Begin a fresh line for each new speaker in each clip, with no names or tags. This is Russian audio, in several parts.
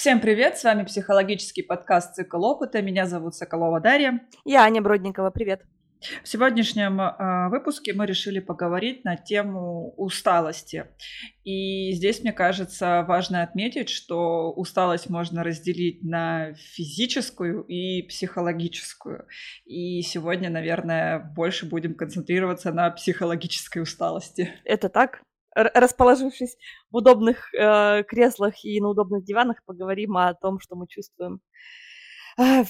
Всем привет, с вами психологический подкаст «Цикл опыта». Меня зовут Соколова Дарья.
Я Аня Бродникова, привет.
В сегодняшнем э, выпуске мы решили поговорить на тему усталости. И здесь, мне кажется, важно отметить, что усталость можно разделить на физическую и психологическую. И сегодня, наверное, больше будем концентрироваться на психологической усталости.
Это так? Расположившись в удобных э, креслах и на удобных диванах, поговорим о том, что мы чувствуем э,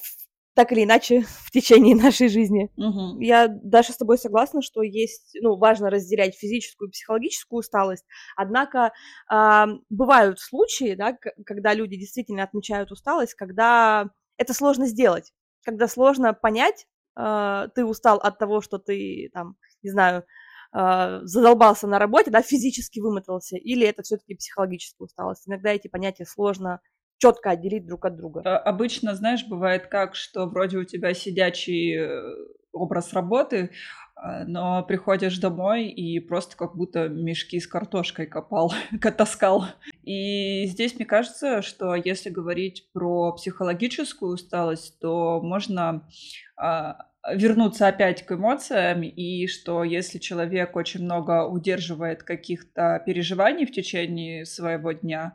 так или иначе в течение нашей жизни. Угу. Я даже с тобой согласна, что есть, ну, важно разделять физическую и психологическую усталость. Однако э, бывают случаи, да, когда люди действительно отмечают усталость, когда это сложно сделать, когда сложно понять, э, ты устал от того, что ты там, не знаю, э, задолбался на работе, да, физически вымотался, или это все-таки психологическая усталость. Иногда эти понятия сложно четко отделить друг от друга.
А, обычно, знаешь, бывает как, что вроде у тебя сидячий э, образ работы, а, но приходишь домой и просто как будто мешки с картошкой копал, таскал. И здесь мне кажется, что если говорить про психологическую усталость, то можно а, вернуться опять к эмоциям, и что если человек очень много удерживает каких-то переживаний в течение своего дня,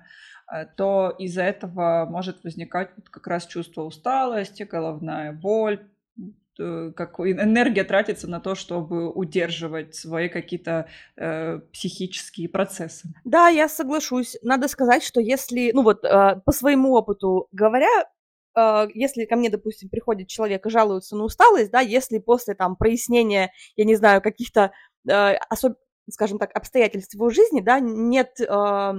э, то из-за этого может возникать как раз чувство усталости, головная боль, э, как энергия тратится на то, чтобы удерживать свои какие-то э, психические процессы.
Да, я соглашусь. Надо сказать, что если, ну вот э, по своему опыту говоря, если ко мне, допустим, приходит человек и жалуется на усталость, да, если после там прояснения, я не знаю, каких-то э, особ... скажем так, обстоятельств его жизни, да, нет э,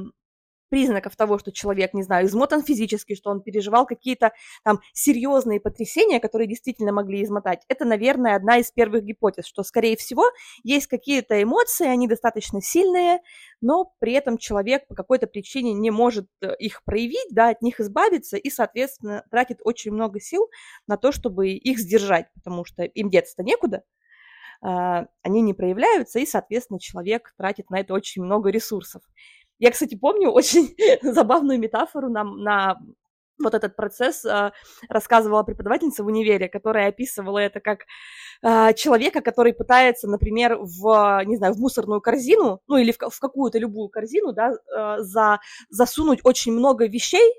признаков того, что человек, не знаю, измотан физически, что он переживал какие-то там серьезные потрясения, которые действительно могли измотать, это, наверное, одна из первых гипотез, что, скорее всего, есть какие-то эмоции, они достаточно сильные, но при этом человек по какой-то причине не может э, их проявить, да, от них избавиться и, соответственно, тратит очень много сил на то, чтобы их сдержать, потому что им деться-то некуда, а, они не проявляются, и, соответственно, человек тратит на это очень много ресурсов. Я, кстати, помню очень забавную метафору на, на вот этот процесс э, рассказывала преподавательница в универе, которая описывала это как э, человека, который пытается, например, в, не знаю, в мусорную корзину, ну или в, в какую-то любую корзину, да, э, за, засунуть очень много вещей,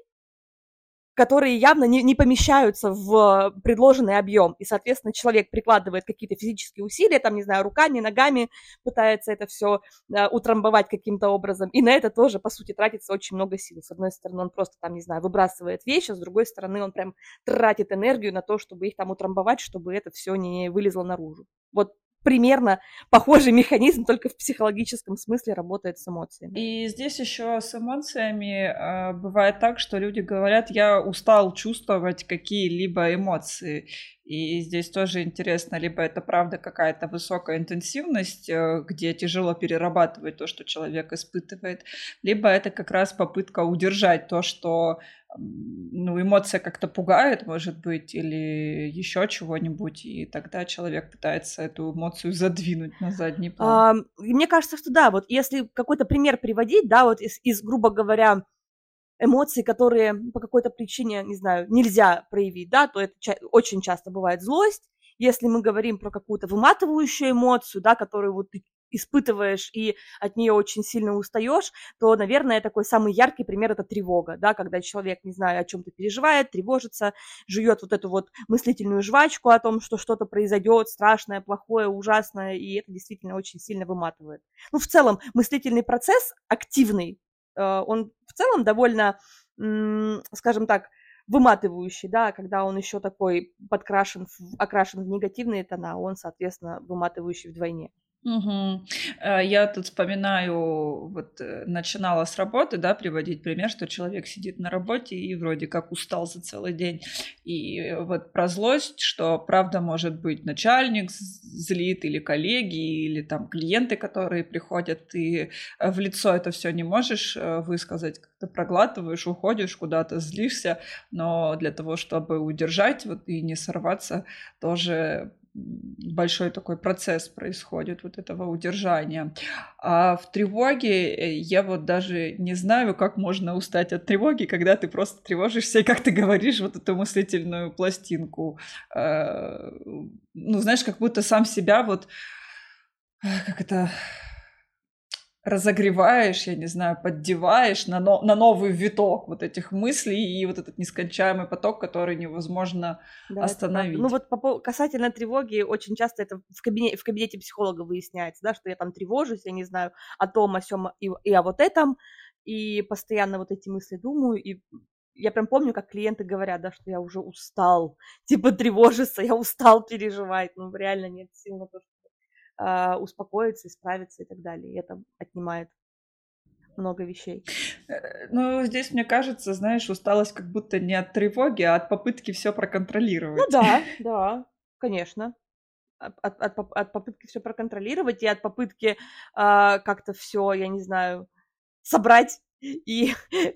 которые явно не, не помещаются в предложенный объем. И, соответственно, человек прикладывает какие-то физические усилия, там, не знаю, руками, ногами пытается это все э, утрамбовать каким-то образом. И на это тоже, по сути, тратится очень много сил. С одной стороны, он просто там, не знаю, выбрасывает вещи, а с другой стороны, он прям тратит энергию на то, чтобы их там утрамбовать, чтобы это все не вылезло наружу. Вот примерно похожий механизм, только в психологическом смысле работает с эмоциями.
И здесь еще с эмоциями э, бывает так, что люди говорят, я устал чувствовать какие-либо эмоции. И здесь тоже интересно, либо это правда какая-то высокая интенсивность, э, где тяжело перерабатывать то, что человек испытывает, либо это как раз попытка удержать то, что ну, эмоция как-то пугает, может быть, или еще чего-нибудь, и тогда человек пытается эту эмоцию задвинуть на задний план.
А, мне кажется, что да, вот если какой-то пример приводить, да, вот из, из грубо говоря, эмоций, которые по какой-то причине, не знаю, нельзя проявить, да, то это ча- очень часто бывает злость. Если мы говорим про какую-то выматывающую эмоцию, да, которую вот ты испытываешь и от нее очень сильно устаешь, то, наверное, такой самый яркий пример это тревога, да, когда человек, не знаю, о чем-то переживает, тревожится, жует вот эту вот мыслительную жвачку о том, что что-то произойдет страшное, плохое, ужасное, и это действительно очень сильно выматывает. Ну, в целом, мыслительный процесс активный, он в целом довольно, скажем так, выматывающий, да, когда он еще такой подкрашен, окрашен в негативные тона, он, соответственно, выматывающий вдвойне.
Угу. Я тут вспоминаю, вот э, начинала с работы, да, приводить пример, что человек сидит на работе и вроде как устал за целый день. И вот про злость, что правда может быть начальник злит или коллеги, или там клиенты, которые приходят, ты э, в лицо это все не можешь высказать, как-то проглатываешь, уходишь куда-то, злишься, но для того, чтобы удержать вот и не сорваться, тоже большой такой процесс происходит вот этого удержания. А в тревоге э, я вот даже не знаю, как можно устать от тревоги, когда ты просто тревожишься и как ты говоришь вот эту мыслительную пластинку. Э, ну, знаешь, как будто сам себя вот э, как это разогреваешь, я не знаю, поддеваешь на, но, на новый виток вот этих мыслей и вот этот нескончаемый поток, который невозможно да, остановить.
Ну вот по, касательно тревоги, очень часто это в кабинете, в кабинете психолога выясняется, да, что я там тревожусь, я не знаю, о том, о сём и, и о вот этом, и постоянно вот эти мысли думаю, и я прям помню, как клиенты говорят, да, что я уже устал, типа тревожиться, я устал переживать, ну реально нет сил на то, что а, успокоиться, исправиться и так далее. И это отнимает много вещей.
Э, ну, здесь, мне кажется, знаешь, усталость как будто не от тревоги, а от попытки все проконтролировать.
Ну да, да, конечно. От, от, от попытки все проконтролировать и от попытки э, как-то все, я не знаю, собрать и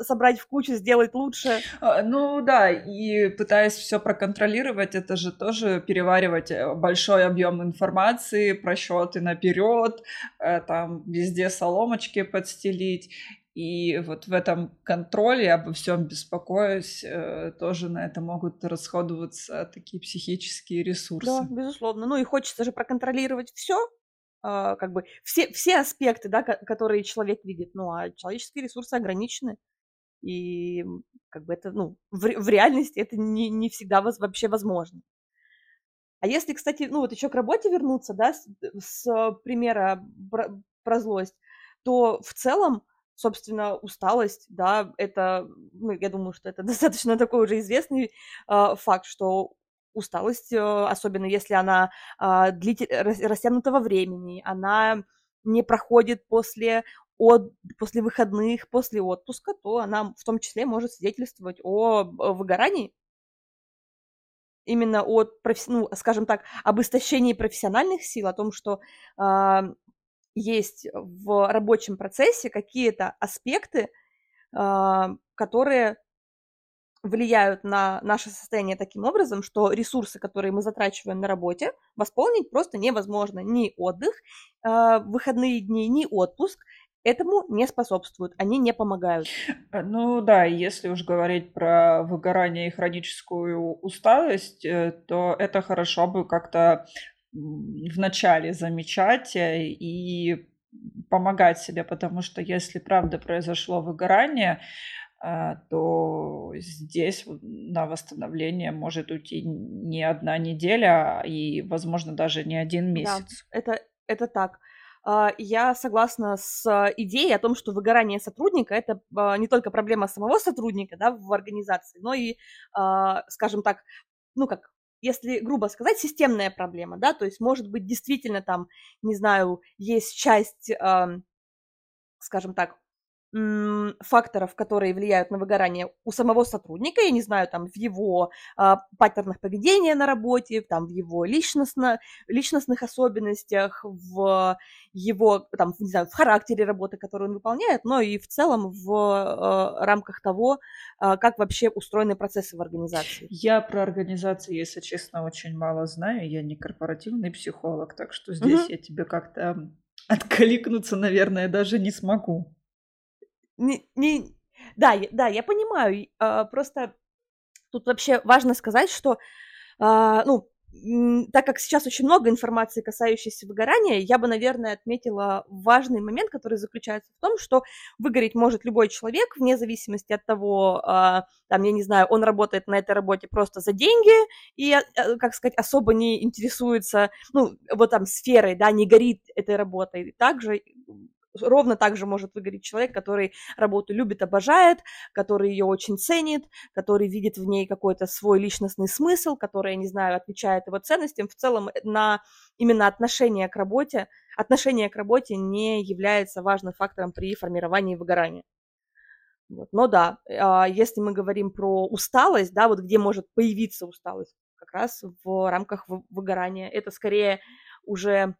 собрать в кучу, сделать лучше.
А, ну да, и пытаясь все проконтролировать, это же тоже переваривать э, большой объем информации, просчеты наперед, э, там везде соломочки подстелить. И вот в этом контроле, обо всем беспокоюсь, э, тоже на это могут расходоваться такие психические ресурсы.
Да, безусловно. Ну и хочется же проконтролировать все, как бы все, все аспекты, да, которые человек видит, ну, а человеческие ресурсы ограничены, и как бы это, ну, в, в реальности это не, не всегда вообще возможно. А если, кстати, ну, вот еще к работе вернуться, да, с, с примера про, про злость, то в целом, собственно, усталость, да, это, ну, я думаю, что это достаточно такой уже известный э, факт, что усталость, э, особенно если она а, длитель, растянутого времени, она не проходит после от, после выходных, после отпуска, то она в том числе может свидетельствовать о выгорании. Именно от, ну, скажем так, об истощении профессиональных сил, о том, что э, есть в рабочем процессе какие-то аспекты, э, которые влияют на наше состояние таким образом, что ресурсы, которые мы затрачиваем на работе, восполнить просто невозможно. Ни отдых, э, выходные дни, ни отпуск этому не способствуют, они не помогают.
Э, ну да, если уж говорить про выгорание и хроническую усталость, э, то это хорошо бы как-то вначале замечать и помогать себе, потому что если правда произошло выгорание, а, то здесь на восстановление может уйти не одна неделя и, возможно, даже не один месяц.
Да, это, это так. А, я согласна с идеей о том, что выгорание сотрудника это а, не только проблема самого сотрудника да, в организации, но и, скажем так, ну как, если грубо сказать, системная проблема, да, то есть, может быть, действительно там, не знаю, есть часть, скажем так, факторов, которые влияют на выгорание у самого сотрудника, я не знаю, там, в его а, паттернах поведения на работе, там, в его личностно, личностных особенностях, в его, там, не знаю, в характере работы, которую он выполняет, но и в целом в а, рамках того, а, как вообще устроены процессы в организации.
Я про организацию, если честно, очень мало знаю, я не корпоративный психолог, так что здесь mm-hmm. я тебе как-то откликнуться, наверное, даже не смогу
не, не... Да, да, я понимаю. А, просто тут вообще важно сказать, что, а, ну, так как сейчас очень много информации, касающейся выгорания, я бы, наверное, отметила важный момент, который заключается в том, что выгореть может любой человек, вне зависимости от того, а, там, я не знаю, он работает на этой работе просто за деньги и, как сказать, особо не интересуется, ну, вот там сферой, да, не горит этой работой. Также ровно так же может выгореть человек, который работу любит, обожает, который ее очень ценит, который видит в ней какой-то свой личностный смысл, который, я не знаю, отвечает его ценностям. В целом на именно отношение к работе, отношение к работе не является важным фактором при формировании выгорания. Вот. Но да, а, если мы говорим про усталость, да, вот где может появиться усталость, как раз в рамках выгорания, это скорее уже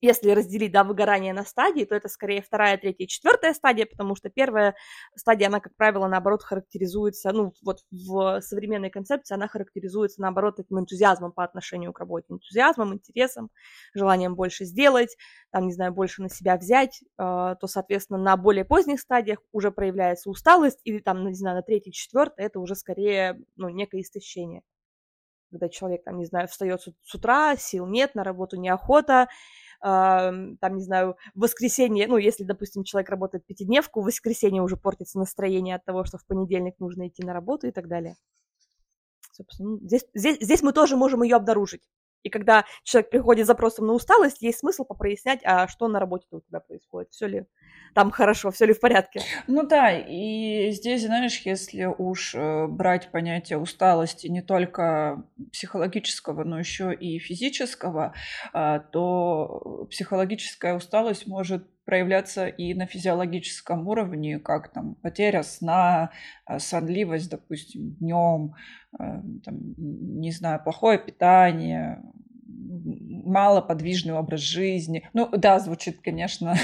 если разделить, да, выгорание на стадии, то это скорее вторая, третья четвертая стадия, потому что первая стадия, она, как правило, наоборот, характеризуется, ну, вот в современной концепции она характеризуется, наоборот, таким энтузиазмом по отношению к работе, энтузиазмом, интересом, желанием больше сделать, там, не знаю, больше на себя взять, э, то, соответственно, на более поздних стадиях уже проявляется усталость, или там, не знаю, на третьей, четвертой это уже скорее, ну, некое истощение. Когда человек, там, не знаю, встает с утра, сил нет, на работу неохота, там, не знаю, в воскресенье, ну, если, допустим, человек работает пятидневку, в воскресенье уже портится настроение от того, что в понедельник нужно идти на работу и так далее. Собственно, ну, здесь, здесь, здесь мы тоже можем ее обнаружить. И когда человек приходит с запросом на усталость, есть смысл попрояснять, а что на работе у тебя происходит, все ли там хорошо, все ли в порядке.
Ну да, и здесь, знаешь, если уж э, брать понятие усталости не только психологического, но еще и физического, а, то психологическая усталость может проявляться и на физиологическом уровне, как там потеря сна, а, сонливость, допустим, днем, а, там, не знаю, плохое питание, малоподвижный образ жизни. Ну да, звучит, конечно,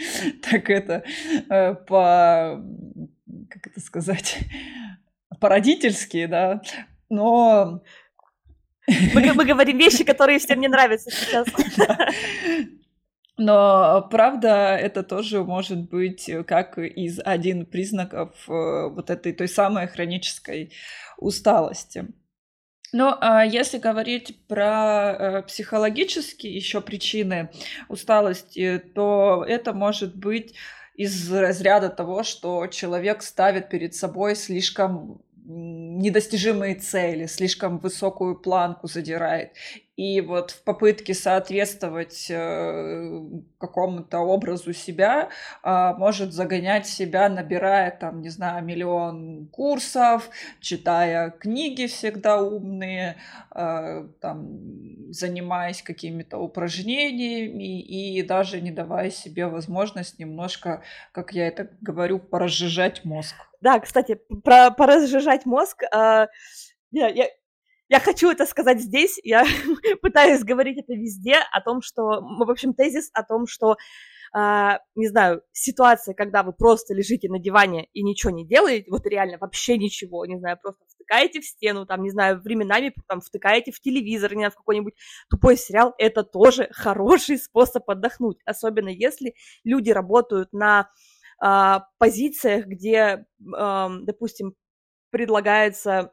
так это э, по, как это сказать, по-родительски, да, но...
Мы, мы говорим вещи, которые всем не нравятся сейчас.
Но правда, это тоже может быть как из один признаков э, вот этой той самой хронической усталости. Но а если говорить про э, психологические еще причины усталости, то это может быть из разряда того, что человек ставит перед собой слишком недостижимые цели, слишком высокую планку задирает. И вот в попытке соответствовать э, какому-то образу себя э, может загонять себя, набирая там, не знаю, миллион курсов, читая книги всегда умные, э, там, занимаясь какими-то упражнениями и даже не давая себе возможность немножко, как я это говорю, поразжижать мозг.
Да, кстати, про поразжижать мозг. Э, я, я, я хочу это сказать здесь, я пытаюсь говорить это везде, о том, что, в общем, тезис о том, что, э, не знаю, ситуация, когда вы просто лежите на диване и ничего не делаете, вот реально вообще ничего, не знаю, просто втыкаете в стену, там, не знаю, временами там втыкаете в телевизор, не знаю, в какой-нибудь тупой сериал, это тоже хороший способ отдохнуть, особенно если люди работают на э, позициях, где, э, допустим, предлагается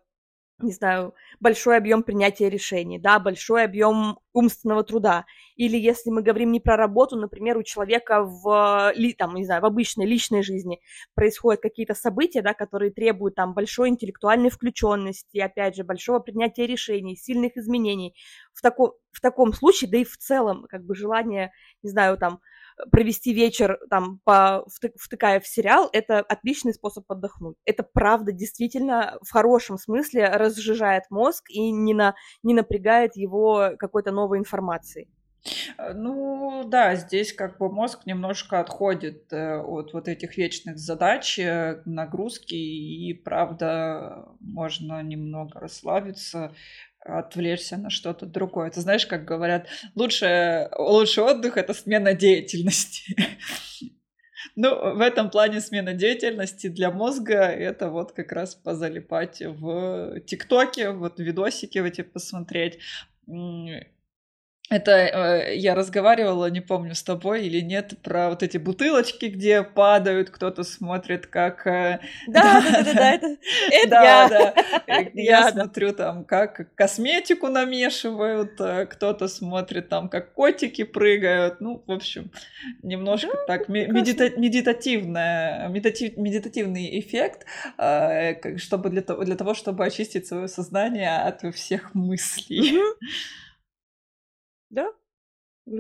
не знаю, большой объем принятия решений, да, большой объем умственного труда. Или если мы говорим не про работу, например, у человека в, там, не знаю, в обычной личной жизни происходят какие-то события, да, которые требуют там большой интеллектуальной включенности, опять же, большого принятия решений, сильных изменений. В, тако, в таком случае, да и в целом, как бы желание, не знаю, там, провести вечер, там, по, втыкая в сериал, это отличный способ отдохнуть. Это правда действительно в хорошем смысле разжижает мозг и не, на, не напрягает его какой-то новой информацией.
Э, ну да, здесь как бы мозг немножко отходит э, от вот этих вечных задач, э, нагрузки, и правда можно немного расслабиться, отвлечься на что-то другое. Ты знаешь, как говорят, лучше, лучший отдых — это смена деятельности. Ну, в этом плане смена деятельности для мозга это вот как раз позалипать в ТикТоке, вот видосики в эти посмотреть. Это э, я разговаривала, не помню, с тобой или нет, про вот эти бутылочки, где падают, кто-то смотрит, как...
Э, да, да, да, да, это, это
да, я. Да. Я смотрю там, как косметику намешивают, э, кто-то смотрит там, как котики прыгают, ну, в общем, немножко да, так медита медитативная, медитатив медитативный эффект, э, чтобы для того, для того, чтобы очистить свое сознание от всех мыслей.
Да,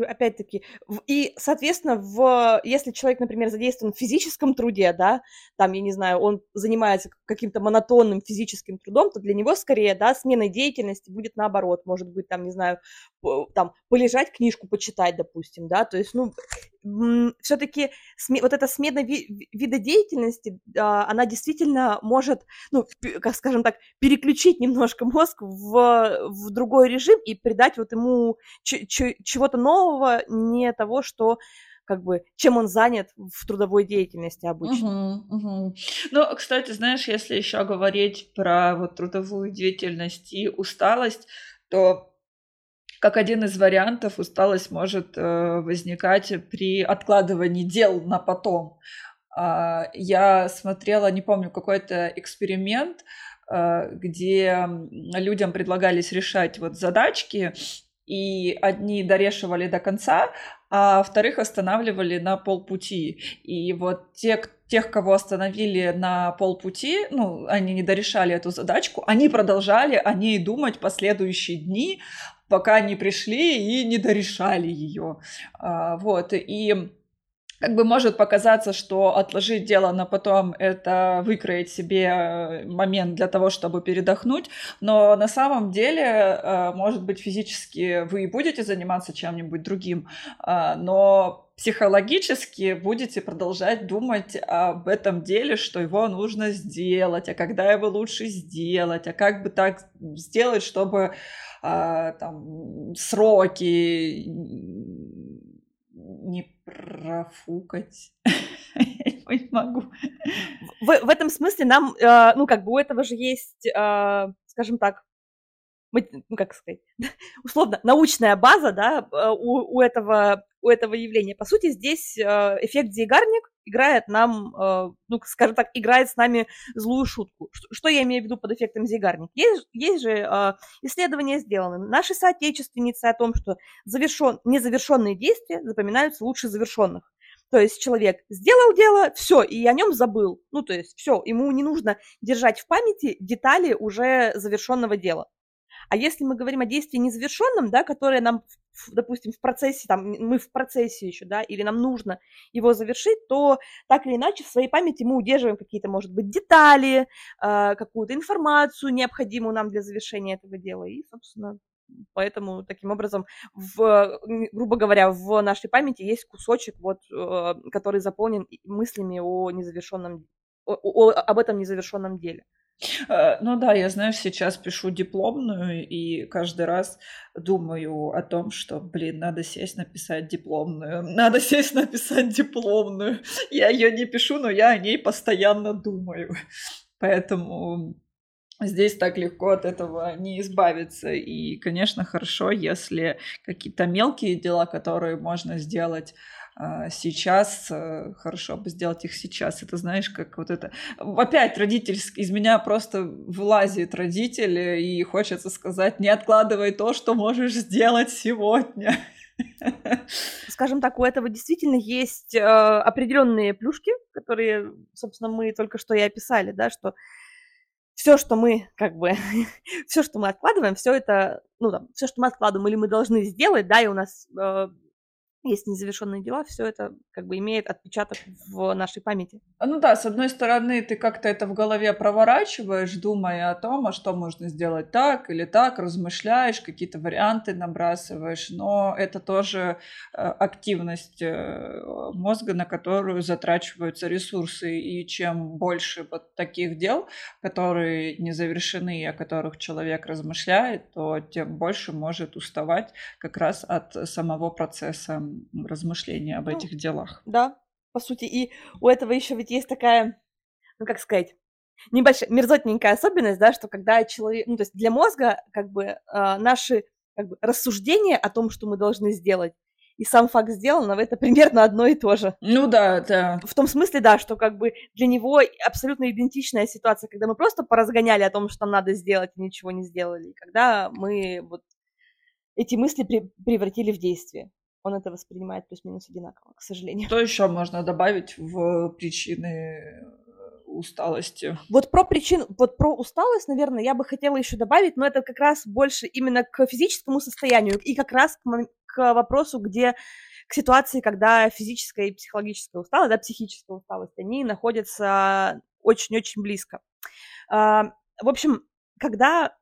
опять-таки, и, соответственно, в, если человек, например, задействован в физическом труде, да, там, я не знаю, он занимается каким-то монотонным физическим трудом, то для него скорее, да, смена деятельности будет наоборот, может быть, там, не знаю, там, полежать, книжку почитать, допустим, да, то есть, ну, все-таки вот эта смена ви вида деятельности, а, она действительно может, ну, как скажем так, переключить немножко мозг в, в другой режим и придать вот ему чего-то нового, не того, что как бы, чем он занят в трудовой деятельности обычно.
Угу, угу. Ну, кстати, знаешь, если еще говорить про вот трудовую деятельность и усталость, то как один из вариантов усталость может э, возникать при откладывании дел на потом. Э, я смотрела, не помню, какой-то эксперимент, э, где людям предлагались решать вот задачки, и одни дорешивали до конца, а вторых останавливали на полпути. И вот те, тех, кого остановили на полпути, ну, они не дорешали эту задачку, они продолжали о ней думать последующие дни, пока не пришли и не дорешали ее. А, вот, и как бы может показаться, что отложить дело на потом – это выкроить себе э, момент для того, чтобы передохнуть, но на самом деле, э, может быть, физически вы и будете заниматься чем-нибудь другим, а, но психологически будете продолжать думать об этом деле, что его нужно сделать, а когда его лучше сделать, а как бы так сделать, чтобы там, сроки не профукать. не могу.
В, в этом смысле нам, э, ну, как бы у этого же есть, э, скажем так, ну, как сказать, условно, научная база, да, э, у, у, этого, у этого явления. По сути, здесь э, эффект Зейгарник играет нам, э, ну, скажем так, играет с нами злую шутку. Что я имею в виду под эффектом Зигарник? Есть, есть же исследования сделаны. Наши соотечественницы о том, что завершен, незавершенные действия запоминаются лучше завершенных. То есть человек сделал дело, все, и о нем забыл. Ну, то есть все, ему не нужно держать в памяти детали уже завершенного дела. А если мы говорим о действии незавершенном, да, которое нам, допустим, в процессе, там, мы в процессе еще, да, или нам нужно его завершить, то так или иначе в своей памяти мы удерживаем какие-то, может быть, детали, э, какую-то информацию, необходимую нам для завершения этого дела. И, собственно, Поэтому таким образом, в, грубо говоря, в нашей памяти есть кусочек, вот, э, который заполнен мыслями о незавершенном, о, о, об этом незавершенном деле.
Э, ну да, я, знаешь, сейчас пишу дипломную и каждый раз думаю о том, что, блин, надо сесть написать дипломную, надо сесть написать дипломную. Я ее не пишу, но я о ней постоянно думаю. Поэтому здесь так легко от этого не избавиться. И, конечно, хорошо, если какие-то мелкие дела, которые можно сделать сейчас, э, хорошо бы сделать их сейчас. Это знаешь, как вот это... Опять родительский, из меня просто вылазит родитель, и хочется сказать, не откладывай то, что можешь сделать сегодня.
Скажем так, у этого действительно есть э, определенные плюшки, которые, собственно, мы только что и описали, да, что все, что мы, как бы, все, что мы откладываем, все это, ну, там, все, что мы откладываем или мы должны сделать, да, и у нас э, есть незавершенные дела, все это как бы имеет отпечаток в нашей памяти.
А, ну да, с одной стороны, ты как-то это в голове проворачиваешь, думая о том, а что можно сделать так или так, размышляешь, какие-то варианты набрасываешь, но это тоже э, активность э, мозга, на которую затрачиваются ресурсы, и чем больше вот таких дел, которые не завершены, о которых человек размышляет, то тем больше может уставать как раз от самого процесса размышления об ну, этих делах.
Да, по сути. И у этого еще ведь есть такая, ну как сказать, небольшая мерзотненькая особенность, да, что когда человек, ну то есть для мозга как бы э, наши как бы, рассуждения о том, что мы должны сделать, и сам факт сделанного это примерно одно и то же.
Ну да, да.
В том смысле, да, что как бы для него абсолютно идентичная ситуация, когда мы просто поразгоняли о том, что нам надо сделать, и ничего не сделали, и когда мы вот эти мысли при превратили в действие он это воспринимает плюс-минус одинаково, к сожалению.
Что еще можно добавить в причины э, усталости.
Вот про причину, вот про усталость, наверное, я бы хотела еще добавить, но это как раз больше именно к физическому состоянию и как раз к, к вопросу, где к ситуации, когда физическая и психологическая усталость, да, психическая усталость, они находятся очень-очень близко. А, в общем, когда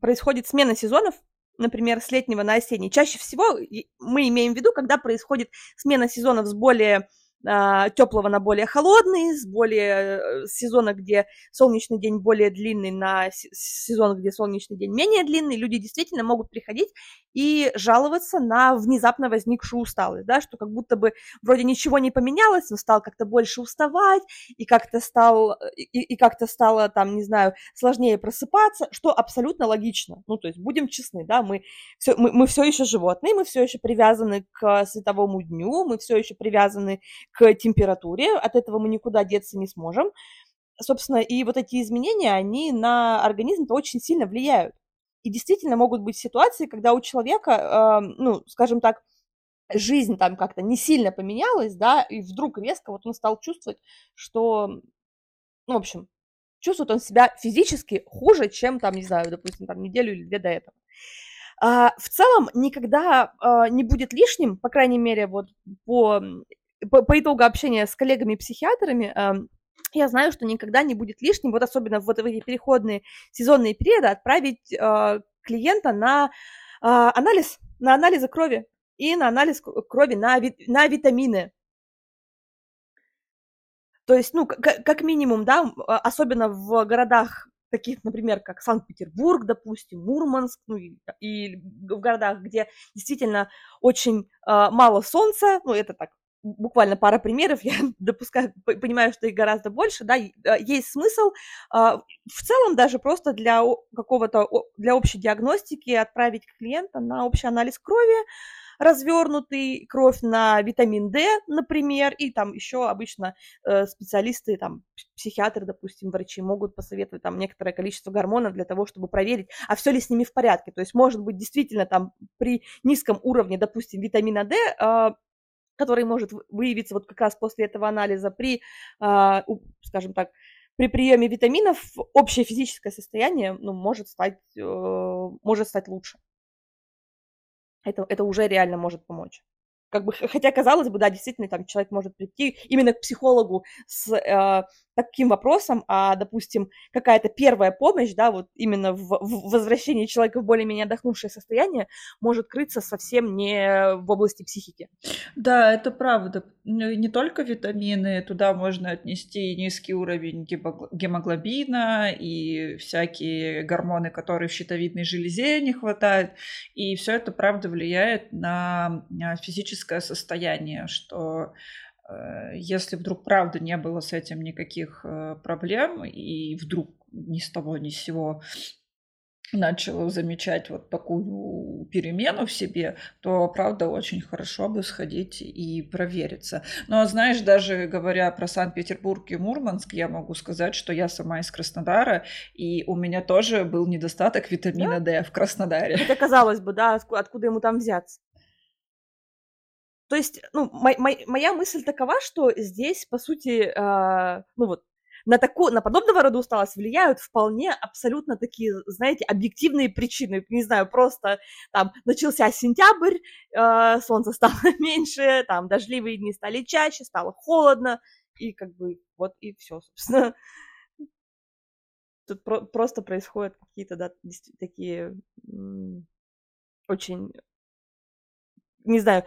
происходит смена сезонов, например, с летнего на осенний. Чаще всего мы имеем в виду, когда происходит смена сезонов с более а, теплого на более холодный, с более э, сезона, где солнечный день более длинный, на сезон, где солнечный день менее длинный, люди действительно могут приходить и жаловаться на внезапно возникшую усталость, да, что как будто бы вроде ничего не поменялось, он стал как-то больше уставать, и как-то стал, э, и, и как-то стало там, не знаю, сложнее просыпаться, что абсолютно логично. Ну, то есть будем честны, да, мы все, мы, мы все еще животные, мы все еще привязаны к световому дню, мы все еще привязаны к температуре, от этого мы никуда деться не сможем. Собственно, и вот эти изменения, они на организм-то очень сильно влияют. И действительно могут быть ситуации, когда у человека, э, ну, скажем так, жизнь там как-то не сильно поменялась, да, и вдруг резко вот он стал чувствовать, что, ну, в общем, чувствует он себя физически хуже, чем там, не знаю, допустим, там неделю или две до этого. А, в целом никогда а, не будет лишним, по крайней мере, вот по по, по итогу общения с коллегами-психиатрами, э, я знаю, что никогда не будет лишним, вот особенно вот в эти переходные сезонные периоды, отправить э, клиента на э, анализ, на анализы крови и на анализ крови на, ви, на витамины. То есть, ну, как, как минимум, да, особенно в городах таких, например, как Санкт-Петербург, допустим, Мурманск, ну и, и в городах, где действительно очень э, мало солнца, ну это так буквально пара примеров, я допускаю, понимаю, что их гораздо больше, да, а, есть смысл а, в целом даже просто для какого-то, для общей диагностики отправить клиента на общий анализ крови, развернутый, кровь на витамин D, например, и там еще обычно э, специалисты, там, психиатры, допустим, врачи могут посоветовать там некоторое количество гормонов для того, чтобы проверить, а все ли с ними в порядке. То есть, может быть, действительно там при низком уровне, допустим, витамина D э, который может выявиться вот как раз после этого анализа при, а, скажем так, при приеме витаминов общее физическое состояние ну, может, стать, э, может стать лучше. Это, это уже реально может помочь как бы, хотя казалось бы, да, действительно, там человек может прийти именно к психологу с э, таким вопросом, а, допустим, какая-то первая помощь, да, вот именно в, в возвращении человека в более-менее отдохнувшее состояние может крыться совсем не в области психики.
Да, это правда. Ну, не только витамины, туда можно отнести низкий уровень гемоглобина и всякие гормоны, которые в щитовидной железе не хватает, и все это, правда, влияет на физическое физическое состояние, что э, если вдруг правда не было с этим никаких э, проблем, и вдруг ни с того ни с сего начала замечать вот такую перемену в себе, то, правда, очень хорошо бы сходить и провериться. Но, знаешь, даже говоря про Санкт-Петербург и Мурманск, я могу сказать, что я сама из Краснодара, и у меня тоже был недостаток витамина да? D в Краснодаре.
Это казалось бы, да, откуда ему там взяться. То есть, ну, мой, моя мысль такова, что здесь, по сути, э, ну вот, на, таку, на подобного рода усталость влияют вполне абсолютно такие, знаете, объективные причины. Не знаю, просто там начался сентябрь, э, солнце стало меньше, там дождливые дни стали чаще, стало холодно, и как бы вот и все, собственно. Тут про- просто происходят какие-то, да, такие м- очень, не знаю,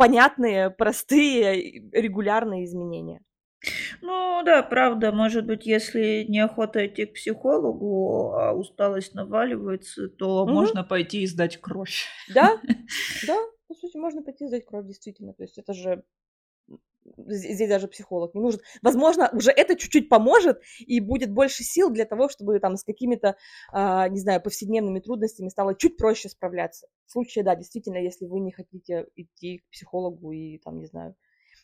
понятные, простые, регулярные изменения.
Ну да, правда, может быть, если неохота идти к психологу, а усталость наваливается, то угу. можно пойти и сдать кровь.
Да, да, по сути, можно пойти сдать кровь, действительно. То есть это же здесь даже психолог не нужен. Возможно, уже это чуть-чуть поможет, и будет больше сил для того, чтобы там с какими-то, а, не знаю, повседневными трудностями стало чуть проще справляться. В случае, да, действительно, если вы не хотите идти к психологу и там, не знаю,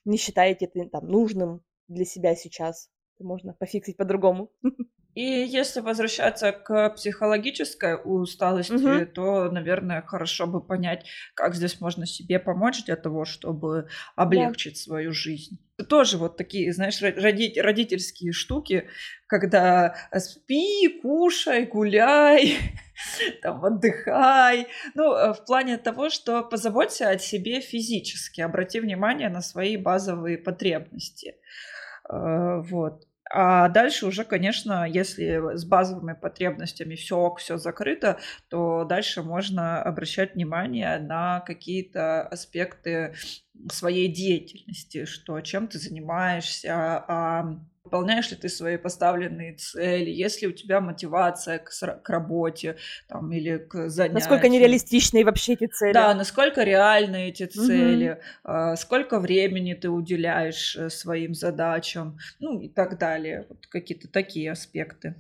не считаете это там нужным для себя сейчас, то можно пофиксить по-другому.
И если возвращаться к психологической усталости, угу. то, наверное, хорошо бы понять, как здесь можно себе помочь для того, чтобы облегчить да. свою жизнь. Это тоже вот такие, знаешь, роди- родительские штуки, когда спи, кушай, гуляй, там, отдыхай. Ну, э, в плане того, что позаботься о себе физически, обрати внимание на свои базовые потребности. Э, вот. А дальше уже, конечно, если с базовыми потребностями все все закрыто, то дальше можно обращать внимание на какие-то аспекты своей деятельности, что чем ты занимаешься, выполняешь ли ты свои поставленные цели, есть ли у тебя мотивация к, к работе там, или к занятиям.
Насколько нереалистичны вообще эти цели.
Да, насколько реальны эти цели, угу. сколько времени ты уделяешь э, своим задачам, ну и так далее. Вот какие-то такие аспекты.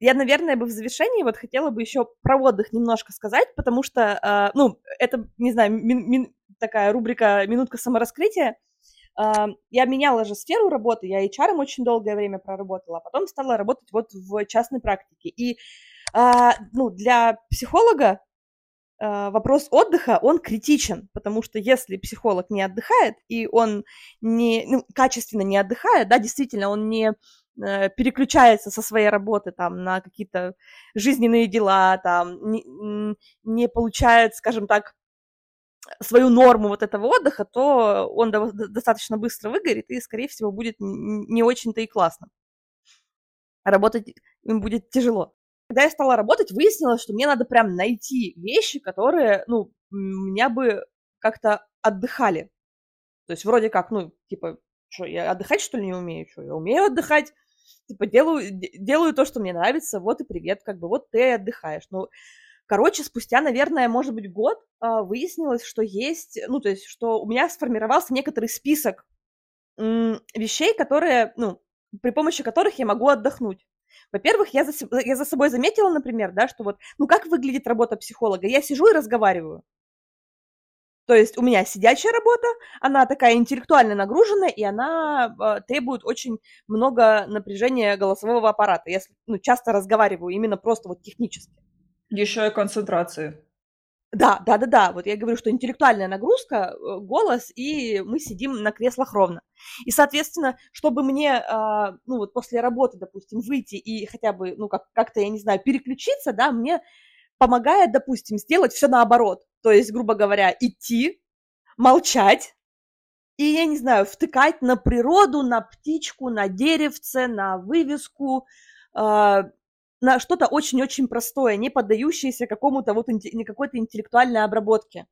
Я, наверное, бы в завершении вот хотела бы еще про отдых немножко сказать, потому что, э, ну, это, не знаю, мин, мин, такая рубрика «Минутка самораскрытия», я меняла же сферу работы, я HR очень долгое время проработала, а потом стала работать вот в частной практике. И а, ну, для психолога а, вопрос отдыха, он критичен, потому что если психолог не отдыхает, и он не, ну, качественно не отдыхает, да, действительно, он не э, переключается со своей работы там на какие-то жизненные дела, там не, не получает, скажем так, свою норму вот этого отдыха, то он достаточно быстро выгорит и, скорее всего, будет не очень-то и классно. Работать им будет тяжело. Когда я стала работать, выяснилось, что мне надо прям найти вещи, которые, ну, меня бы как-то отдыхали. То есть вроде как, ну, типа, что, я отдыхать, что ли, не умею? Что, я умею отдыхать? Типа, делаю, делаю то, что мне нравится, вот и привет, как бы, вот ты отдыхаешь. Ну, Короче, спустя, наверное, может быть, год а, выяснилось, что есть, ну, то есть, что у меня сформировался некоторый список вещей, которые, ну, при помощи которых я могу отдохнуть. Во-первых, я за, я за собой заметила, например, да, что вот, ну, как выглядит работа психолога? Я сижу и разговариваю. То есть у меня сидячая работа, она такая интеллектуально нагруженная, и она э, требует очень много напряжения голосового аппарата. Я ну, часто разговариваю именно просто вот технически.
Еще и концентрации.
Да, да, да, да. Вот я говорю, что интеллектуальная нагрузка, э, голос, и мы сидим на креслах ровно. И, соответственно, чтобы мне, а, ну вот после работы, допустим, выйти и хотя бы, ну как- как-то, я не знаю, переключиться, да, мне помогает, допустим, сделать все наоборот. То есть, грубо говоря, идти, молчать, и, я не знаю, втыкать на природу, на птичку, на деревце, на вывеску, а, на что-то очень-очень простое, не поддающееся какому-то вот не какой-то интеллектуальной обработке.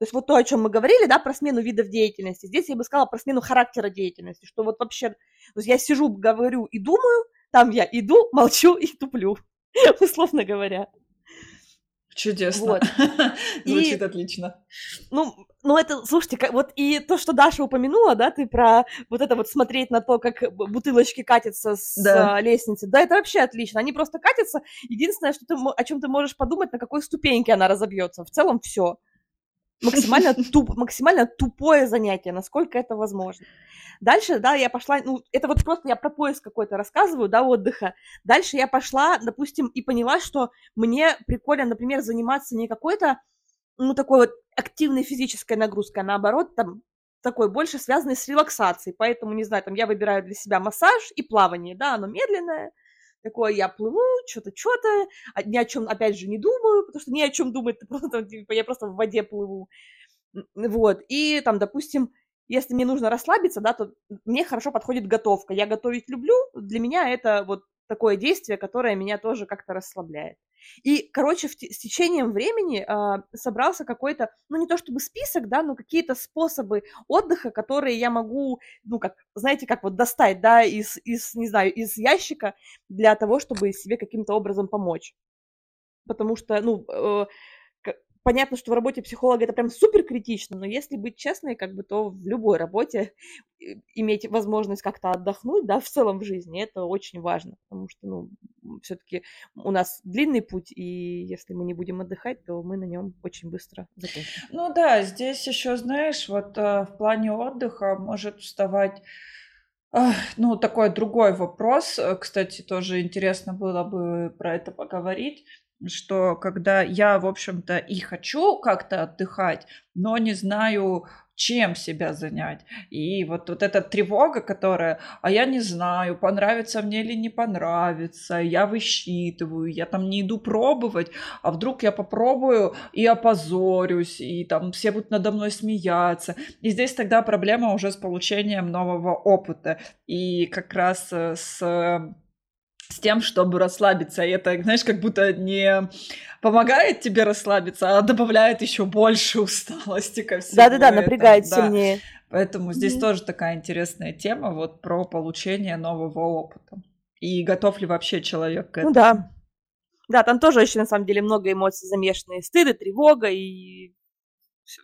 То есть вот то, о чем мы говорили, да, про смену видов деятельности. Здесь я бы сказала про смену характера деятельности, что вот вообще, то есть я сижу, говорю и думаю, там я иду, молчу и туплю, условно говоря.
Чудесно. Вот. Звучит и, отлично.
Ну, ну это, слушайте, как, вот и то, что Даша упомянула, да, ты про вот это вот смотреть на то, как бутылочки катятся с да. а, лестницы, да, это вообще отлично. Они просто катятся. Единственное, что ты, о чем ты можешь подумать, на какой ступеньке она разобьется. В целом все максимально, туп, максимально тупое занятие, насколько это возможно. Дальше, да, я пошла, ну, это вот просто я про поиск какой-то рассказываю, да, отдыха. Дальше я пошла, допустим, и поняла, что мне прикольно, например, заниматься не какой-то, ну, такой вот активной физической нагрузкой, а наоборот, там, такой больше связанный с релаксацией. Поэтому, не знаю, там я выбираю для себя массаж и плавание, да, оно медленное, такое я плыву, что-то, что-то, а ни о чем, опять же, не думаю, потому что ни о чем думать, просто, типа, я просто в воде плыву. Вот, и там, допустим, если мне нужно расслабиться, да, то мне хорошо подходит готовка. Я готовить люблю, для меня это вот такое действие, которое меня тоже как-то расслабляет. И, короче, в с течением времени э, собрался какой-то, ну не то чтобы список, да, но какие-то способы отдыха, которые я могу, ну как, знаете, как вот достать, да, из, из не знаю, из ящика для того, чтобы себе каким-то образом помочь. Потому что, ну, э, понятно, что в работе психолога это прям супер критично, но если быть честной, как бы, то в любой работе иметь возможность как-то отдохнуть, да, в целом в жизни, это очень важно, потому что, ну, все-таки у нас длинный путь, и если мы не будем отдыхать, то мы на нем очень быстро закончим.
Ну да, здесь еще, знаешь, вот э, в плане отдыха может вставать ну, такой другой вопрос. Э, кстати, тоже интересно было бы про это поговорить что когда я, в общем-то, и хочу как-то отдыхать, но не знаю, чем себя занять. И вот, вот эта тревога, которая, а я не знаю, понравится мне или не понравится, я высчитываю, я там не иду пробовать, а вдруг я попробую и опозорюсь, и там все будут надо мной смеяться. И здесь тогда проблема уже с получением нового опыта. И как раз э, с с тем, чтобы расслабиться. И это, знаешь, как будто не помогает тебе расслабиться, а добавляет еще больше усталости ко всему.
Да-да-да, напрягает да. сильнее.
Поэтому здесь mm-hmm. тоже такая интересная тема вот про получение нового опыта. И готов ли вообще человек к
этому? Ну да. Да, там тоже еще на самом деле много эмоций замешаны. Стыд, и тревога, и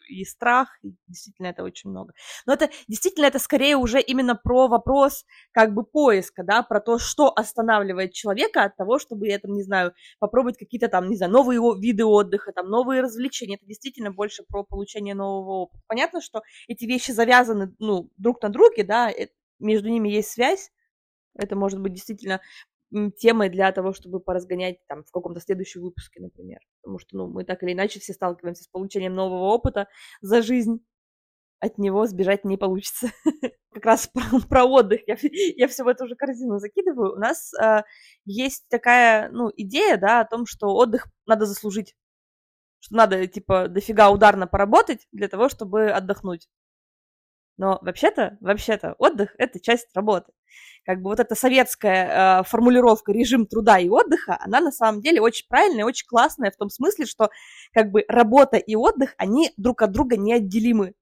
и страх, и действительно это очень много. Но это действительно это скорее уже именно про вопрос как бы поиска, да, про то, что останавливает человека от того, чтобы, я там, не знаю, попробовать какие-то там, не знаю, новые виды отдыха, там, новые развлечения. Это действительно больше про получение нового опыта. Понятно, что эти вещи завязаны, ну, друг на друге, да, между ними есть связь, это может быть действительно темой для того, чтобы поразгонять там в каком-то следующем выпуске, например. Потому что, ну, мы так или иначе все сталкиваемся с получением нового опыта за жизнь. От него сбежать не получится. как раз про, отдых. Я, все в эту же корзину закидываю. У нас э, есть такая, ну, идея, да, о том, что отдых надо заслужить. Что надо, типа, дофига ударно поработать для того, чтобы отдохнуть. Но вообще-то, вообще-то, отдых – это часть работы. Как бы вот эта советская э, формулировка режим труда и отдыха, она на самом деле очень правильная, очень классная в том смысле, что как бы работа и отдых, они друг от друга неотделимы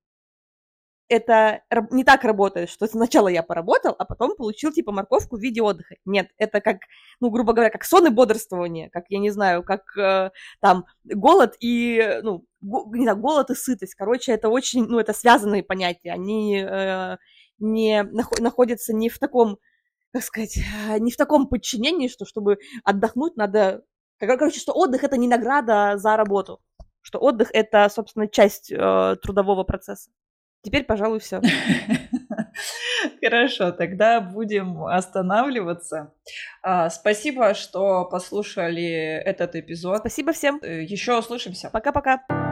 это не так работает, что сначала я поработал, а потом получил, типа, морковку в виде отдыха. Нет, это как, ну, грубо говоря, как сон и бодрствование, как, я не знаю, как э, там голод и, ну, го, не знаю, голод и сытость. Короче, это очень, ну, это связанные понятия. Они э, не нах- находятся не в таком, как сказать, не в таком подчинении, что чтобы отдохнуть надо... Короче, что отдых — это не награда за работу, что отдых — это, собственно, часть э, трудового процесса. Теперь, пожалуй, все.
Хорошо, тогда будем останавливаться. А, спасибо, что послушали этот эпизод.
Спасибо всем.
Э, Еще услышимся.
Пока-пока.